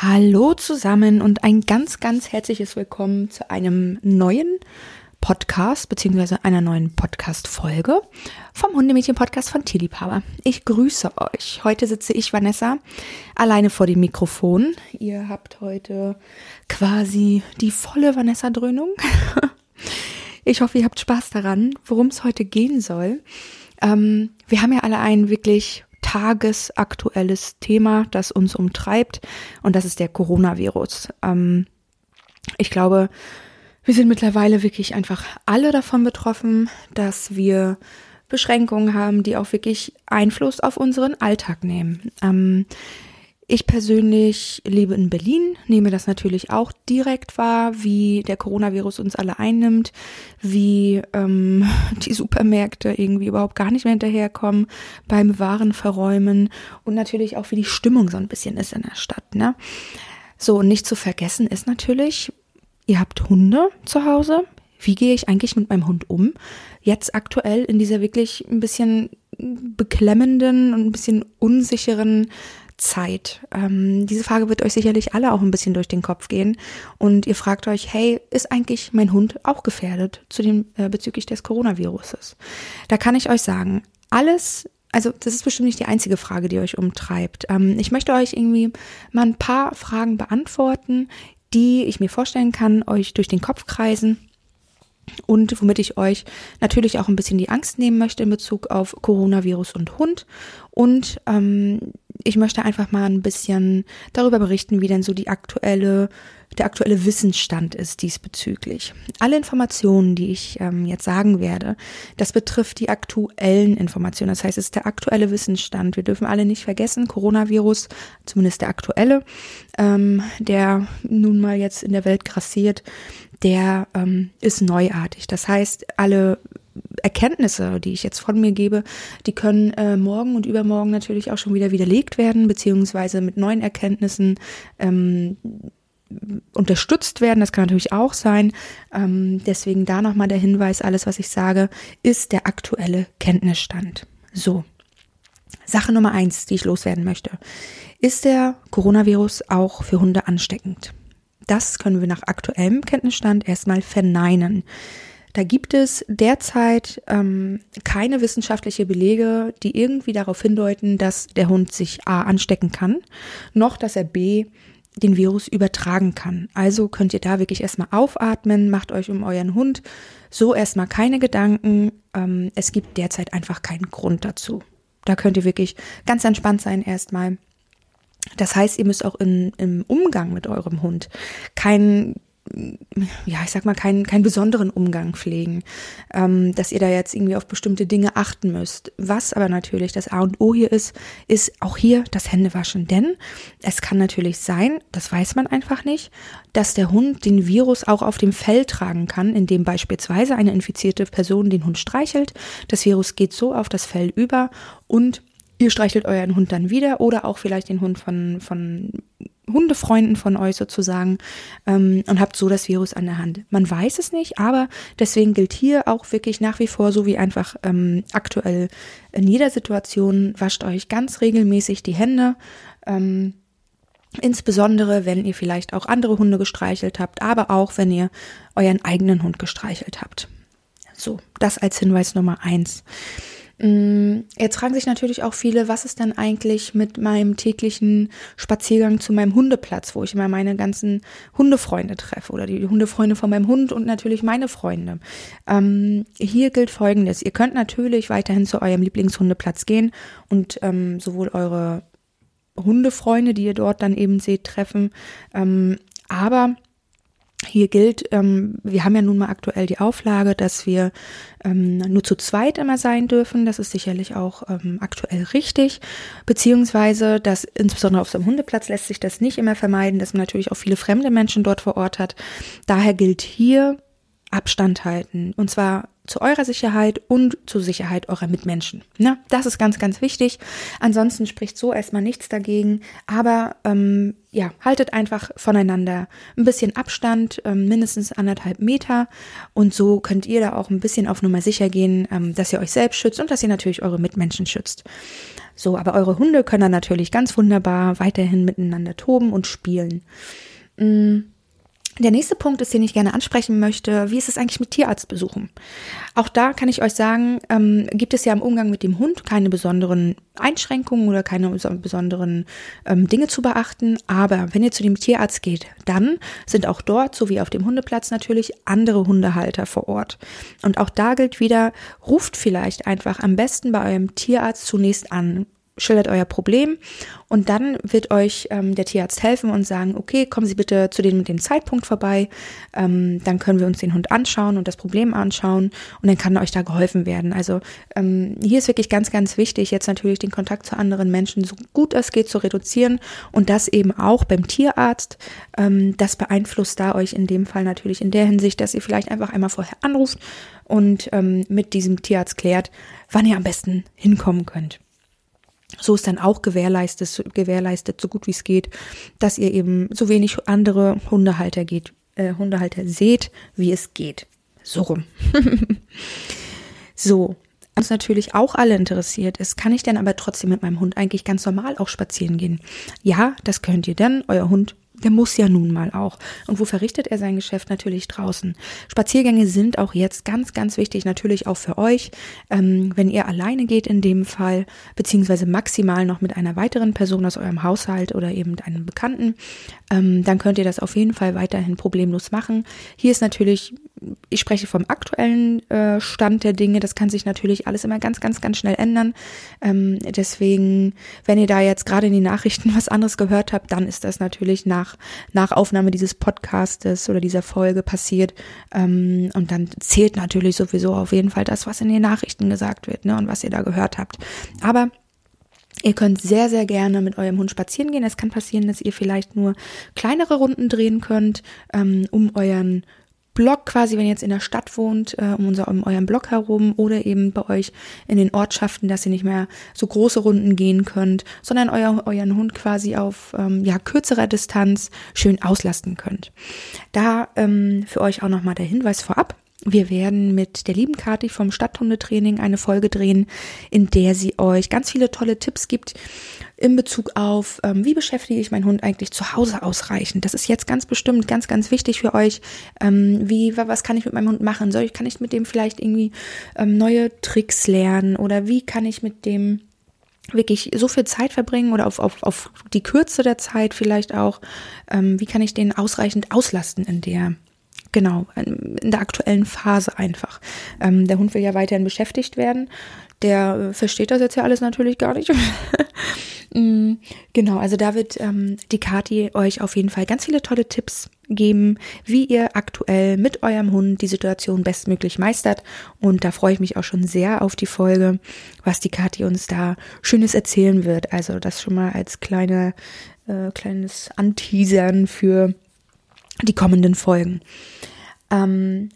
Hallo zusammen und ein ganz, ganz herzliches Willkommen zu einem neuen Podcast beziehungsweise einer neuen Podcast-Folge vom Hundemädchen-Podcast von Tierliebhaber. Ich grüße euch. Heute sitze ich, Vanessa, alleine vor dem Mikrofon. Ihr habt heute quasi die volle Vanessa-Dröhnung. Ich hoffe, ihr habt Spaß daran, worum es heute gehen soll. Ähm, wir haben ja alle ein wirklich tagesaktuelles Thema, das uns umtreibt, und das ist der Coronavirus. Ähm, ich glaube, wir sind mittlerweile wirklich einfach alle davon betroffen, dass wir Beschränkungen haben, die auch wirklich Einfluss auf unseren Alltag nehmen. Ähm, ich persönlich lebe in Berlin, nehme das natürlich auch direkt wahr, wie der Coronavirus uns alle einnimmt, wie ähm, die Supermärkte irgendwie überhaupt gar nicht mehr hinterherkommen beim Warenverräumen und natürlich auch, wie die Stimmung so ein bisschen ist in der Stadt. Ne? So, und nicht zu vergessen ist natürlich, ihr habt Hunde zu Hause. Wie gehe ich eigentlich mit meinem Hund um? Jetzt aktuell in dieser wirklich ein bisschen beklemmenden und ein bisschen unsicheren Zeit? Ähm, diese Frage wird euch sicherlich alle auch ein bisschen durch den Kopf gehen. Und ihr fragt euch, hey, ist eigentlich mein Hund auch gefährdet zu dem, äh, bezüglich des Coronaviruses? Da kann ich euch sagen, alles also das ist bestimmt nicht die einzige Frage, die euch umtreibt. Ähm, ich möchte euch irgendwie mal ein paar Fragen beantworten, die ich mir vorstellen kann, euch durch den Kopf kreisen und womit ich euch natürlich auch ein bisschen die Angst nehmen möchte in Bezug auf Coronavirus und Hund. Und ähm, ich möchte einfach mal ein bisschen darüber berichten, wie denn so die aktuelle, der aktuelle Wissensstand ist diesbezüglich. Alle Informationen, die ich ähm, jetzt sagen werde, das betrifft die aktuellen Informationen. Das heißt, es ist der aktuelle Wissensstand. Wir dürfen alle nicht vergessen, Coronavirus, zumindest der aktuelle, ähm, der nun mal jetzt in der Welt grassiert, der ähm, ist neuartig. Das heißt, alle Erkenntnisse, die ich jetzt von mir gebe, die können äh, morgen und übermorgen natürlich auch schon wieder widerlegt werden, beziehungsweise mit neuen Erkenntnissen ähm, unterstützt werden. Das kann natürlich auch sein. Ähm, deswegen da nochmal der Hinweis, alles, was ich sage, ist der aktuelle Kenntnisstand. So. Sache Nummer eins, die ich loswerden möchte. Ist der Coronavirus auch für Hunde ansteckend? Das können wir nach aktuellem Kenntnisstand erstmal verneinen. Da gibt es derzeit ähm, keine wissenschaftliche Belege, die irgendwie darauf hindeuten, dass der Hund sich A anstecken kann, noch dass er B den Virus übertragen kann. Also könnt ihr da wirklich erstmal aufatmen, macht euch um euren Hund so erstmal keine Gedanken. Ähm, es gibt derzeit einfach keinen Grund dazu. Da könnt ihr wirklich ganz entspannt sein erstmal. Das heißt, ihr müsst auch in, im Umgang mit eurem Hund kein ja, ich sag mal, keinen, keinen besonderen Umgang pflegen, ähm, dass ihr da jetzt irgendwie auf bestimmte Dinge achten müsst. Was aber natürlich das A und O hier ist, ist auch hier das Händewaschen. Denn es kann natürlich sein, das weiß man einfach nicht, dass der Hund den Virus auch auf dem Fell tragen kann, indem beispielsweise eine infizierte Person den Hund streichelt. Das Virus geht so auf das Fell über und Ihr streichelt euren Hund dann wieder oder auch vielleicht den Hund von, von Hundefreunden von euch sozusagen ähm, und habt so das Virus an der Hand. Man weiß es nicht, aber deswegen gilt hier auch wirklich nach wie vor, so wie einfach ähm, aktuell in jeder Situation, wascht euch ganz regelmäßig die Hände. Ähm, Insbesondere, wenn ihr vielleicht auch andere Hunde gestreichelt habt, aber auch, wenn ihr euren eigenen Hund gestreichelt habt. So, das als Hinweis Nummer eins. Mm, jetzt fragen sich natürlich auch viele, was ist denn eigentlich mit meinem täglichen Spaziergang zu meinem Hundeplatz, wo ich immer meine ganzen Hundefreunde treffe oder die Hundefreunde von meinem Hund und natürlich meine Freunde. Ähm, hier gilt Folgendes. Ihr könnt natürlich weiterhin zu eurem Lieblingshundeplatz gehen und ähm, sowohl eure Hundefreunde, die ihr dort dann eben seht, treffen, ähm, aber hier gilt, ähm, wir haben ja nun mal aktuell die Auflage, dass wir ähm, nur zu zweit immer sein dürfen. Das ist sicherlich auch ähm, aktuell richtig. Beziehungsweise, dass insbesondere auf so einem Hundeplatz lässt sich das nicht immer vermeiden, dass man natürlich auch viele fremde Menschen dort vor Ort hat. Daher gilt hier Abstand halten. Und zwar zu eurer Sicherheit und zur Sicherheit eurer Mitmenschen. Ne? Das ist ganz, ganz wichtig. Ansonsten spricht so erstmal nichts dagegen. Aber ähm, ja, haltet einfach voneinander ein bisschen Abstand, ähm, mindestens anderthalb Meter. Und so könnt ihr da auch ein bisschen auf Nummer sicher gehen, ähm, dass ihr euch selbst schützt und dass ihr natürlich eure Mitmenschen schützt. So, aber eure Hunde können dann natürlich ganz wunderbar weiterhin miteinander toben und spielen. Mm. Der nächste Punkt ist, den ich gerne ansprechen möchte. Wie ist es eigentlich mit Tierarztbesuchen? Auch da kann ich euch sagen, ähm, gibt es ja im Umgang mit dem Hund keine besonderen Einschränkungen oder keine besonderen ähm, Dinge zu beachten. Aber wenn ihr zu dem Tierarzt geht, dann sind auch dort, so wie auf dem Hundeplatz natürlich, andere Hundehalter vor Ort. Und auch da gilt wieder, ruft vielleicht einfach am besten bei eurem Tierarzt zunächst an schildert euer Problem und dann wird euch ähm, der Tierarzt helfen und sagen, okay, kommen Sie bitte zu dem mit dem Zeitpunkt vorbei, ähm, dann können wir uns den Hund anschauen und das Problem anschauen und dann kann euch da geholfen werden. Also ähm, hier ist wirklich ganz, ganz wichtig, jetzt natürlich den Kontakt zu anderen Menschen so gut es geht zu reduzieren und das eben auch beim Tierarzt. Ähm, das beeinflusst da euch in dem Fall natürlich in der Hinsicht, dass ihr vielleicht einfach einmal vorher anruft und ähm, mit diesem Tierarzt klärt, wann ihr am besten hinkommen könnt. So ist dann auch gewährleistet, gewährleistet, so gut wie es geht, dass ihr eben so wenig andere Hundehalter geht, äh, Hundehalter seht, wie es geht. So rum. so. Was natürlich auch alle interessiert ist, kann ich denn aber trotzdem mit meinem Hund eigentlich ganz normal auch spazieren gehen? Ja, das könnt ihr denn. Euer Hund der muss ja nun mal auch. Und wo verrichtet er sein Geschäft? Natürlich draußen. Spaziergänge sind auch jetzt ganz, ganz wichtig, natürlich auch für euch. Ähm, wenn ihr alleine geht in dem Fall, beziehungsweise maximal noch mit einer weiteren Person aus eurem Haushalt oder eben einem Bekannten, ähm, dann könnt ihr das auf jeden Fall weiterhin problemlos machen. Hier ist natürlich, ich spreche vom aktuellen äh, Stand der Dinge. Das kann sich natürlich alles immer ganz, ganz, ganz schnell ändern. Ähm, deswegen, wenn ihr da jetzt gerade in den Nachrichten was anderes gehört habt, dann ist das natürlich nach nach, Aufnahme dieses Podcastes oder dieser Folge passiert. Ähm, und dann zählt natürlich sowieso auf jeden Fall das, was in den Nachrichten gesagt wird ne, und was ihr da gehört habt. Aber Ihr könnt sehr, sehr gerne mit eurem Hund spazieren gehen. Es kann passieren, dass ihr vielleicht nur kleinere Runden drehen könnt, ähm, um euren Block quasi, wenn ihr jetzt in der Stadt wohnt, äh, um, unser, um euren Block herum oder eben bei euch in den Ortschaften, dass ihr nicht mehr so große Runden gehen könnt, sondern euer, euren Hund quasi auf ähm, ja, kürzerer Distanz schön auslasten könnt. Da ähm, für euch auch nochmal der Hinweis vorab. Wir werden mit der lieben Kati vom Stadthundetraining eine Folge drehen, in der sie euch ganz viele tolle Tipps gibt in Bezug auf, ähm, wie beschäftige ich meinen Hund eigentlich zu Hause ausreichend. Das ist jetzt ganz bestimmt ganz, ganz wichtig für euch. Ähm, wie, was kann ich mit meinem Hund machen? Soll ich, kann ich mit dem vielleicht irgendwie ähm, neue Tricks lernen oder wie kann ich mit dem wirklich so viel Zeit verbringen oder auf, auf, auf die Kürze der Zeit vielleicht auch, ähm, wie kann ich den ausreichend auslasten in der Genau, in der aktuellen Phase einfach. Ähm, der Hund will ja weiterhin beschäftigt werden. Der äh, versteht das jetzt ja alles natürlich gar nicht. mm, genau, also da wird ähm, die Kati euch auf jeden Fall ganz viele tolle Tipps geben, wie ihr aktuell mit eurem Hund die Situation bestmöglich meistert. Und da freue ich mich auch schon sehr auf die Folge, was die Kati uns da Schönes erzählen wird. Also das schon mal als kleine, äh, kleines Anteasern für die kommenden Folgen. Ähm,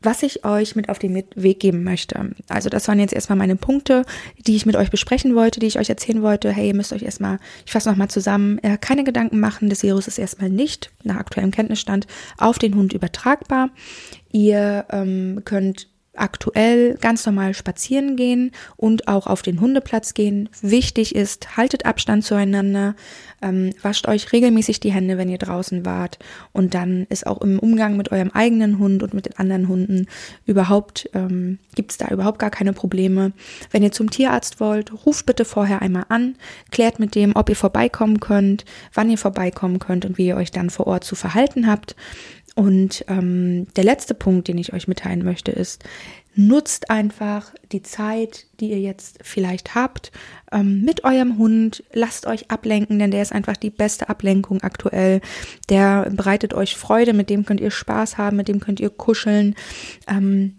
was ich euch mit auf den Weg geben möchte. Also das waren jetzt erstmal meine Punkte, die ich mit euch besprechen wollte, die ich euch erzählen wollte. Hey, ihr müsst euch erstmal, ich fasse nochmal zusammen, äh, keine Gedanken machen. Das Virus ist erstmal nicht, nach aktuellem Kenntnisstand, auf den Hund übertragbar. Ihr ähm, könnt aktuell ganz normal spazieren gehen und auch auf den Hundeplatz gehen. Wichtig ist, haltet Abstand zueinander, ähm, wascht euch regelmäßig die Hände, wenn ihr draußen wart und dann ist auch im Umgang mit eurem eigenen Hund und mit den anderen Hunden überhaupt, ähm, gibt es da überhaupt gar keine Probleme. Wenn ihr zum Tierarzt wollt, ruft bitte vorher einmal an, klärt mit dem, ob ihr vorbeikommen könnt, wann ihr vorbeikommen könnt und wie ihr euch dann vor Ort zu verhalten habt. Und ähm, der letzte Punkt, den ich euch mitteilen möchte, ist, nutzt einfach die Zeit, die ihr jetzt vielleicht habt, ähm, mit eurem Hund. Lasst euch ablenken, denn der ist einfach die beste Ablenkung aktuell. Der bereitet euch Freude, mit dem könnt ihr Spaß haben, mit dem könnt ihr kuscheln. Ähm,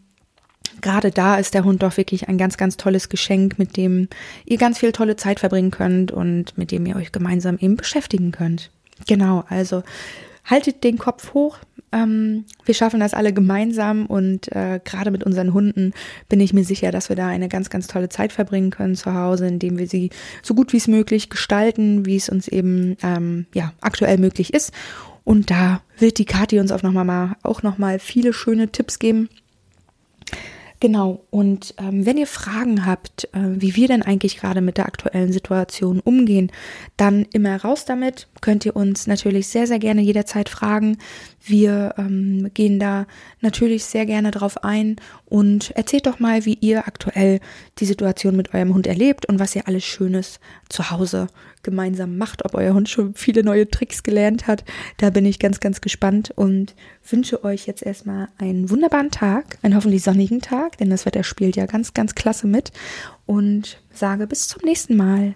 gerade da ist der Hund doch wirklich ein ganz, ganz tolles Geschenk, mit dem ihr ganz viel tolle Zeit verbringen könnt und mit dem ihr euch gemeinsam eben beschäftigen könnt. Genau, also haltet den Kopf hoch. Ähm, wir schaffen das alle gemeinsam und äh, gerade mit unseren Hunden bin ich mir sicher, dass wir da eine ganz, ganz tolle Zeit verbringen können zu Hause, indem wir sie so gut wie es möglich gestalten, wie es uns eben ähm, ja aktuell möglich ist. Und da wird die Kathi uns auch nochmal mal, auch noch mal viele schöne Tipps geben. Genau, und ähm, wenn ihr Fragen habt, äh, wie wir denn eigentlich gerade mit der aktuellen Situation umgehen, dann immer raus damit. Könnt ihr uns natürlich sehr, sehr gerne jederzeit fragen. Wir ähm, gehen da natürlich sehr gerne drauf ein und erzählt doch mal, wie ihr aktuell die Situation mit eurem Hund erlebt und was ihr alles Schönes zu Hause gemeinsam macht, ob euer Hund schon viele neue Tricks gelernt hat. Da bin ich ganz, ganz gespannt und wünsche euch jetzt erstmal einen wunderbaren Tag, einen hoffentlich sonnigen Tag, denn das Wetter spielt ja ganz, ganz klasse mit und sage bis zum nächsten Mal.